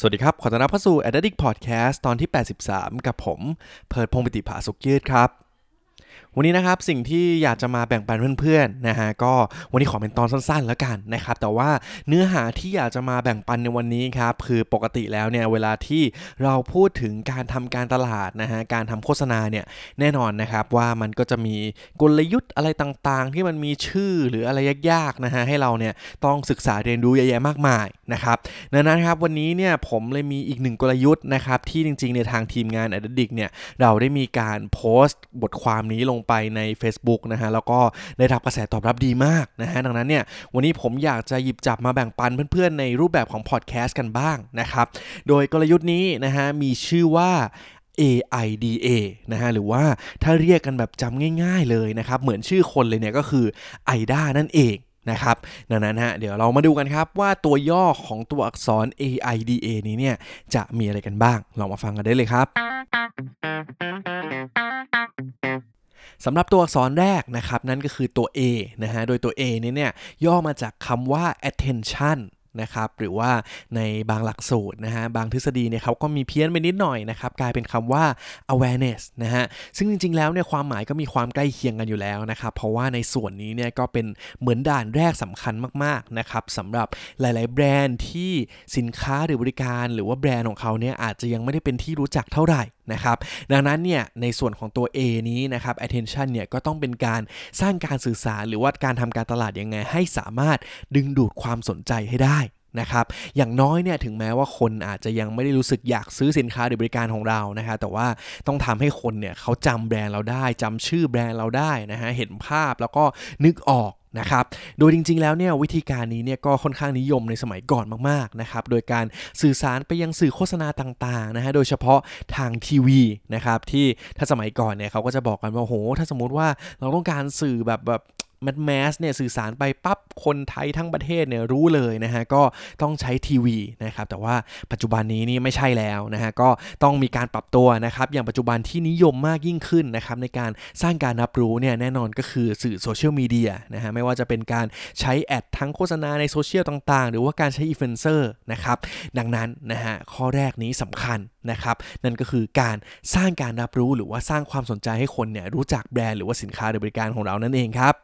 สวัสดีครับ ขอต้อนรับเข้าสู่ Addict Podcast ตอนที่ 83 กับผม เพิร์ดพงศ์ปิติภาสุกยืดครับ วันนี้นะครับสิ่งที่อยากจะมาแบ่งปันเพื่อนๆนะฮะก็วันนี้ขอเป็นตอนสั้นๆแล้วกันนะครับแต่ว่าเนื้อหาที่อยากจะมาแบ่งปันในวันนี้ครับคือปกติแล้วเนี่ยเวลาที่เราพูดถึงการทำการตลาดนะฮะการทำโฆษณาเนี่ยแน่นอนนะครับว่ามันก็จะมีกลยุทธ์อะไรต่างๆ ที่มันมีชื่อหรืออะไรยากๆนะฮะให้เราเนี่ยต้องศึกษาเรียนรู้เยอะแยะมากมายนะครับดังนั้นครับวันนี้เนี่ยผมเลยมีอีกหนึ่งกลยุทธ์นะครับที่จริงๆในทางทีมงาน a d d i c เนี่ยเราได้มีการโพสต์บทความนี้ลงไปใน Facebook นะฮะแล้วก็ได้รับกระแสตอบรับดีมากนะฮะดังนั้นเนี่ยวันนี้ผมอยากจะหยิบจับมาแบ่งปันเพื่อนๆ ในรูปแบบของพอดแคสต์กันบ้างนะครับโดยกลยุทธ์นี้นะฮะมีชื่อว่า AIDA นะฮะหรือว่าถ้าเรียกกันแบบจำง่ายๆเลยนะครับ เหมือนชื่อคนเลยเนี่ยก็คือ AIDA นั่นเองนะครับดังนั้นฮะเดี๋ยวเรามาดูกันครับว่าตัวย่อของตัวอักษร AIDA นี้เนี่ยจะมีอะไรกันบ้าง ลองมาฟังกันได้เลยครับ สำหรับตัวอักษรแรกนะครับนั่นก็คือตัว A นะฮะโดยตัว A นี้เนี่ยย่อมาจากคำว่า attention นะครับหรือว่าในบางหลักสูตรนะฮะบางทฤษฎีเนี่ยเขาก็มีเพี้ยนไปนิดหน่อยนะครับกลายเป็นคำว่า awareness นะฮะซึ่งจริงๆแล้วเนี่ยความหมายก็มีความใกล้เคียงกันอยู่แล้วนะครับเพราะว่าในส่วนนี้เนี่ยก็เป็นเหมือนด่านแรกสำคัญมากๆนะครับสำหรับหลายๆ แบรนด์ที่สินค้าหรือบริการ หรือว่าแบรนด์ของเขาเนี่ยอาจจะยังไม่ได้เป็นที่รู้จักเท่าไหร่ นะครับดังนั้นเนี่ยในส่วนของตัว A นี้นะครับ attention เนี่ยก็ต้องเป็นการสร้างการสื่อสารหรือว่าการทำการตลาดยังไง ให้สามารถดึงดูดความสนใจให้ได้นะครับอย่างน้อยเนี่ยถึงแม้ว่าคนอาจจะยังไม่ได้รู้สึกอยากซื้อสินค้าหรือบริการของเรานะฮะแต่ว่าต้องทำให้คนเนี่ยเขาจำแบรนด์เราได้จำชื่อแบรนด์เราได้นะฮะเห็นภาพแล้วก็นึกออก นะครับ โดยจริง ๆ แล้วเนี่ยวิธีการนี้เนี่ยก็ค่อนข้างนิยมในสมัยก่อนมากๆนะครับ โดยการสื่อสารไปยังสื่อโฆษณาต่างๆนะฮะ โดยเฉพาะทางทีวีนะครับที่ถ้าสมัยก่อนเนี่ยเขาก็จะบอกกันว่าโห ถ้าสมมติว่าเราต้องการสื่อแบบแบบ แมสแมสเนี่ยสื่อสารไปปั๊บคนไทยทั้งประเทศเนี่ยรู้เลยนะฮะก็ต้องใช้ทีวีนะครับแต่ว่าปัจจุบันนี้นี่ไม่ใช่แล้วนะฮะก็ต้องมีการปรับตัวนะครับอย่างปัจจุบันที่นิยมมากยิ่งขึ้นนะครับในการสร้างการรับรู้เนี่ยแน่นอนก็คือสื่อโซเชียลมีเดียนะฮะไม่ว่าจะเป็นการใช้ ad ทั้งโฆษณาในโซเชียลต่างๆ หรือว่าการใช้อินฟลูเอนเซอร์นะครับดังนั้นนะฮะข้อแรกนี้สำคัญนะครับนั่นก็คือการสร้างการรับรู้หรือว่าสร้างความสนใจให้คนเนี่ยรู้จักแบรนด์หรือว่าสินค้าหรือบริการของเรานั่นเองครับ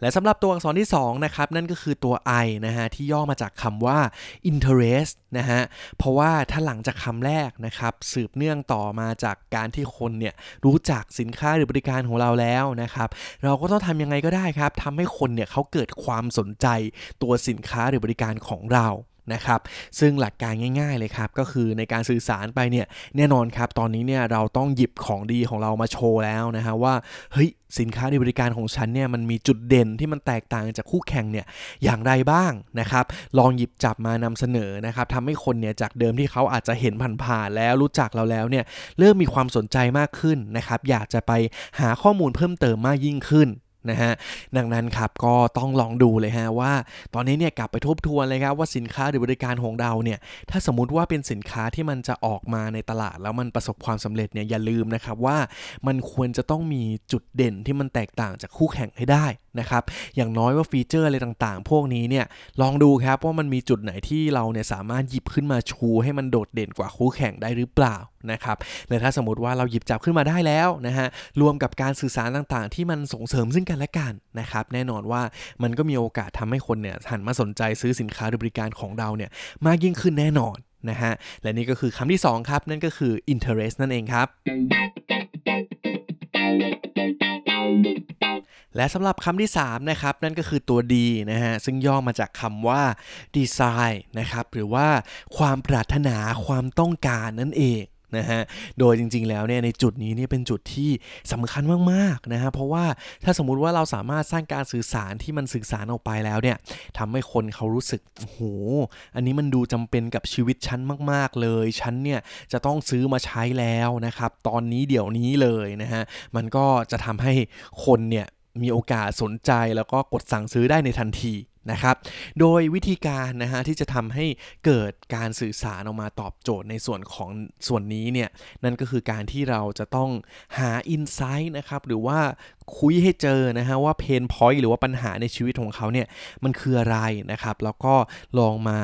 และสำหรับตัวอักษรที่2นะครับนั่นก็คือตัว I นะฮะที่ย่อมาจากคำว่า interest นะฮะเพราะว่าถ้าหลังจากคำแรกนะครับสืบเนื่องต่อมาจากการที่คนเนี่ยรู้จักสินค้าหรือบริการของเราแล้วนะครับเราก็ต้องทำยังไงก็ได้ครับทำให้คนเนี่ยเขาเกิดความสนใจตัวสินค้าหรือบริการของเรา นะครับ ซึ่งหลักการง่ายๆเลยครับ ก็คือในการสื่อสารไปเนี่ยแน่นอนครับ ตอนนี้เนี่ยเราต้องหยิบของดีของเรามาโชว์แล้วนะฮะว่าเฮ้ยสินค้าหรือบริการของฉันเนี่ยมันมีจุดเด่นที่มันแตกต่างจากคู่แข่งเนี่ยอย่างไรบ้างนะครับ ลองหยิบจับมานำเสนอนะครับทำให้คนเนี่ยจากเดิมที่เขาอาจจะเห็นผ่านๆแล้วรู้จักเราแล้วเนี่ยเริ่มมีความสนใจมากขึ้นนะครับ อยากจะไปหาข้อมูลเพิ่มเติมมากยิ่งขึ้น นะฮะดังนั้นครับก็ต้องลองดูเลยฮะว่า ตอนนี้เนี่ยกลับไปทบทวนเลยครับว่าสินค้าหรือบริการของเราเนี่ยถ้าสมมติว่าเป็นสินค้าที่มันจะออกมาในตลาด แล้วมันประสบความสำเร็จเนี่ยอย่าลืมนะครับว่ามันควรจะต้องมีจุดเด่นที่มันแตกต่างจากคู่แข่งให้ได้นะครับอย่างน้อยว่าฟีเจอร์อะไรต่างๆ พวกนี้เนี่ยลองดูครับว่ามันมีจุดไหนที่เราเนี่ยสามารถหยิบขึ้นมาชู ให้มันโดดเด่นกว่าคู่แข่งได้หรือเปล่า นะครับและถ้าสมมติว่าเราหยิบจับขึ้นมาได้แล้วนะฮะรวมกับการสื่อสารต่างๆ ที่มันส่งเสริมซึ่งกันและกันนะครับแน่นอนว่ามันก็มีโอกาสทำให้คนเนี่ยหันมาสนใจซื้อสินค้าหรือบริการของเราเนี่ยมากยิ่งขึ้นแน่นอนนะฮะและนี่ก็คือคำที่ 2 ครับ นั่นก็คือ interest นั่นเองครับ และสำหรับคำที่ 3 นะครับ นั่นก็คือตัว D นะฮะ ซึ่งย่อมาจากคำว่า design นะครับ หรือว่าความปรารถนาความต้องการนั่นเอง นะฮะ โดยจริง ๆ แล้วเนี่ยในจุดนี้เนี่ยเป็นจุดที่สำคัญมากๆนะฮะ เพราะว่าถ้าสมมุติว่าเราสามารถสร้างการสื่อสารที่มันสื่อสารออกไปแล้วเนี่ยทำให้คนเขารู้สึกโอ้โหอันนี้มันดูจำเป็นกับชีวิตฉันมาก ๆ เลย ฉันเนี่ยจะต้องซื้อมาใช้แล้วนะครับ ตอนนี้เดี๋ยวนี้เลยนะฮะ มันก็จะทำให้คนเนี่ยมีโอกาสสนใจแล้วก็กดสั่งซื้อได้ในทันที นะครับ โดยวิธีการนะฮะที่จะทำให้เกิดการสื่อสารออกมาตอบโจทย์ในส่วนของส่วนนี้เนี่ยนั่นก็คือการที่เราจะต้องหาอินไซต์นะครับหรือว่า คุยให้เจอนะฮะว่าเพนพอยต์หรือว่าปัญหาในชีวิตของเขาเนี่ยมันคืออะไรนะครับ แล้วก็ลองมา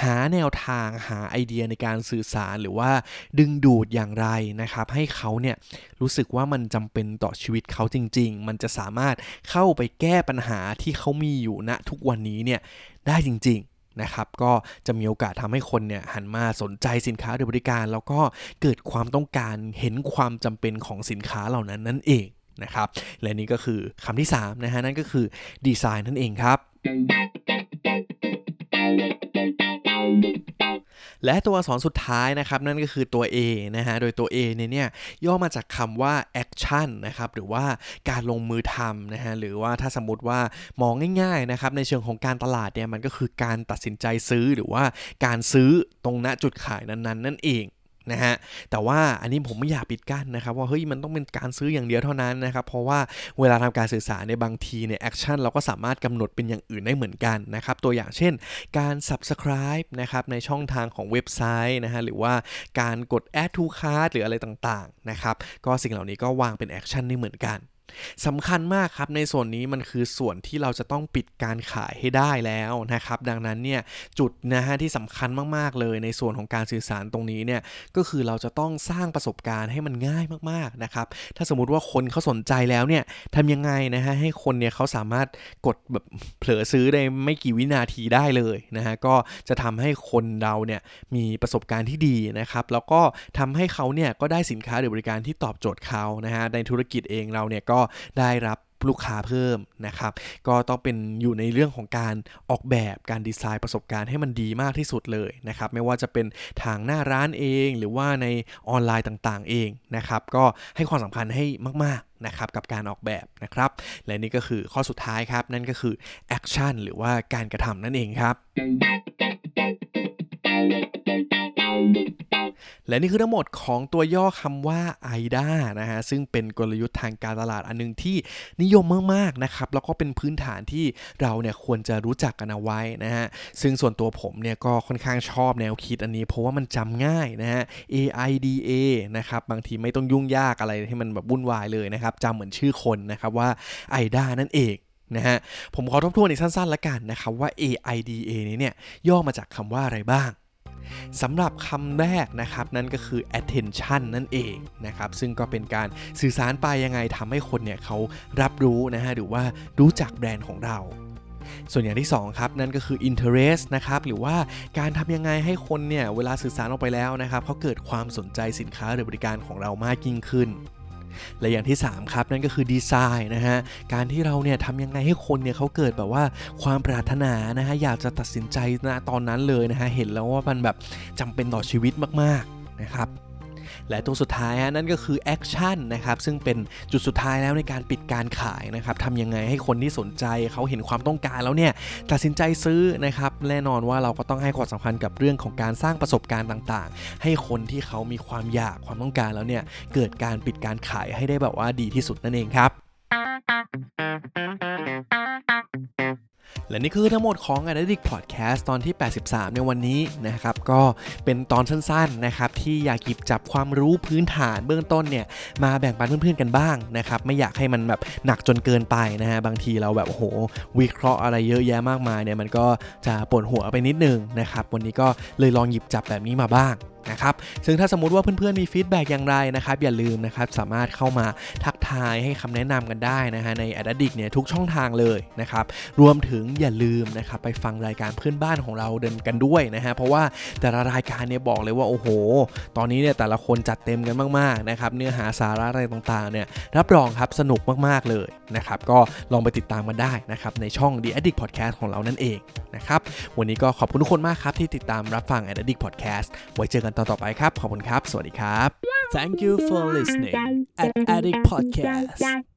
หาแนวทางหาไอเดียในการสื่อสารหรือว่าดึงดูดอย่างไรนะครับ ให้เขาเนี่ยรู้สึกว่ามันจำเป็นต่อชีวิตเขาจริง ๆ มันจะสามารถเข้าไปแก้ปัญหาที่เขามีอยู่ณทุกวันนี้เนี่ยได้จริงๆนะครับก็จะมีโอกาสทำให้คนเนี่ยหันมาสนใจสินค้าหรือบริการ แล้วก็เกิดความต้องการเห็นความจำเป็นของสินค้าเหล่านั้นนั่นเอง นะครับ และนี่ก็คือคำที่3นะฮะนั่นก็คือดีไซน์นั่นเองครับและตัวอักษรสุดท้ายนะครับนั่นก็คือตัว A นะฮะโดยตัว A เนี่ยเนี่ยย่อมาจากคำว่า action นะครับหรือว่าการลงมือทำนะฮะหรือว่าถ้าสมมติว่ามองง่ายๆนะครับในเชิงของการตลาดเนี่ยมันก็คือการตัดสินใจซื้อหรือว่าการซื้อตรงณจุดขายนั้นๆ นั่นเอง นะฮะแต่ว่าอันนี้ผมไม่อยากปิดกั้นนะครับว่าเฮ้ยมันต้องเป็นการซื้ออย่างเดียวเท่านั้นนะครับเพราะว่าเวลาทำการสื่อสารในบางทีเนี่ย action เราก็สามารถกำหนดเป็นอย่างอื่นได้เหมือนกันนะครับตัวอย่างเช่น การ subscribe นะครับในช่องทางของเว็บไซต์นะฮะหรือว่าการกด add to cart หรืออะไรต่างๆนะครับก็สิ่งเหล่านี้ก็วางเป็น action ได้เหมือนกัน สำคัญมากครับในส่วนนี้มันคือส่วนที่เราจะต้องปิดการขายให้ได้แล้วนะครับ ดังนั้นเนี่ยจุดนะฮะที่สำคัญมากๆเลยในส่วนของการสื่อสารตรงนี้เนี่ยก็คือเราจะต้องสร้างประสบการณ์ให้มันง่ายมากๆนะครับ ถ้าสมมติว่าคนเขาสนใจแล้วเนี่ยทำยังไงนะฮะให้คนเนี่ยเขาสามารถกดแบบเผลอซื้อได้ไม่กี่วินาทีได้เลยนะฮะก็จะทำให้คนเราเนี่ยมีประสบการณ์ที่ดีนะครับแล้วก็ทำให้เขาเนี่ยก็ได้สินค้าหรือบริการที่ตอบโจทย์เขานะฮะในธุรกิจเองเราเนี่ยก็็ได้รับลูกค้าเพิ่มนะครับ ก็ต้องเป็นอยู่ในเรื่องของการออกแบบการดีไซน์ประสบการณ์ให้มันดีมากที่สุดเลยนะครับ ไม่ว่าจะเป็นทางหน้าร้านเอง หรือว่าในออนไลน์ต่างๆ เองนะครับ ก็ให้ความสำคัญให้มากๆนะครับกับการออกแบบนะครับ และนี่ก็คือข้อสุดท้ายครับ นั่นก็คือ action หรือว่าการกระทำนั่นเองครับ และนี่คือทั้งหมดของตัวย่อคำว่า AIDA นะฮะซึ่งเป็นกลยุทธ์ทางการตลาดอันนึงที่นิยมมากๆนะครับแล้วก็เป็นพื้นฐานที่เราเนี่ยควรจะรู้จักกันเอาไว้นะฮะซึ่งส่วนตัวผมเนี่ยก็ค่อนข้างชอบแนวคิดอันนี้เพราะว่ามันจำง่ายนะฮะ AIDA นะครับบางทีไม่ต้องยุ่งยากอะไรให้มันแบบวุ่นวายเลยนะครับจำเหมือนชื่อคนนะครับว่า AIDA นั่นเองนะฮะผมขอทบทวนอีกสั้นๆละกันนะครับว่า AIDA นี้เนี่ยย่อมาจากคำว่าอะไรบ้าง สำหรับคำแรกนะครับนั่นก็คือ attention นั่นเองนะครับซึ่งก็เป็นการสื่อสารไปยังไงทำให้คนเนี่ยเขารับรู้นะฮะหรือว่ารู้จักแบรนด์ของเราส่วนอย่างที่2ครับนั่นก็คือ interest นะครับหรือว่าการทำยังไงให้คนเนี่ยเวลาสื่อสารออกไปแล้วนะครับเขาเกิดความสนใจสินค้าหรือบริการของเรามากยิ่งขึ้น และอย่างที่ 3 ครับ นั่นก็คือดีไซน์นะฮะการที่เราเนี่ยทำยังไงให้คนเนี่ยเขาเกิดแบบว่าความปรารถนานะฮะอยากจะตัดสินใจนะตอนนั้นเลยนะฮะเห็นแล้วว่ามันแบบจำเป็นต่อชีวิตมากๆนะครับ และตัวสุดท้ายนั่นก็คือแอคชั่นนะครับซึ่งเป็นจุดสุดท้ายแล้วในการปิดการขายนะครับทำยังไงให้คนที่สนใจเขาเห็นความต้องการแล้วเนี่ยตัดสินใจซื้อนะครับแน่นอนว่าเราก็ต้องให้ความสำคัญกับเรื่องของการสร้างประสบการณ์ต่างๆ ให้คนที่เขามีความอยากความต้องการแล้วเนี่ยเกิดการปิดการขายให้ได้แบบว่าดีที่สุดนั่นเองครับ และนี่คือทั้งหมดของ a d d i c t Podcast ตอนที่ 83 ในวันนี้นะครับก็เป็นตอนสั้นๆนะครับที่อยากหยิบจับความรู้พื้นฐานเบื้องต้นเนี่ยมาแบ่งปันเพื่อนๆกันบ้างนะครับไม่อยากให้มันแบบหนักจนเกินไปนะฮะบางทีเราแบบโอ้โหวิเคราะห์อะไรเยอะแยะมากมายเนี่ยมันก็จะปวดหัวไปนิดนึงนะครับวันนี้ก็เลยลองหยิบจับแบบนี้มาบ้าง นะครับซึ่งถ้าสมมติว่าเพื่อนๆมีฟีดแบ็กอย่างไรนะครับอย่าลืมนะครับสามารถเข้ามาทักทายให้คำแนะนำกันได้นะฮะใน a d d i c เนี่ยทุกช่องทางเลยนะครับรวมถึงอย่าลืมนะครับไปฟังรายการเพื่อนบ้านของเราเดินกันด้วยนะฮะเพราะว่าแต่ละรายการเนี่ยบอกเลยว่าโอ้โห ตอนนี้เนี่ยแต่ละคนจัดเต็มกันมากๆนะครับเนื้อหาสาระอะไรต่างๆเนี่ยรับรองครับสนุกมากๆเลยนะครับก็ลองไปติดตามกันได้นะครับในช่อง The Addict Podcast ของเรานั่นเองนะครับวันนี้ก็ขอบคุณทุกคนมากครับที่ติดตามรับฟัง Addict Podcast ไว้เจอกันตอนต่อไปครับ ขอบคุณครับ สวัสดีครับ Thank you for listening at Addict Podcast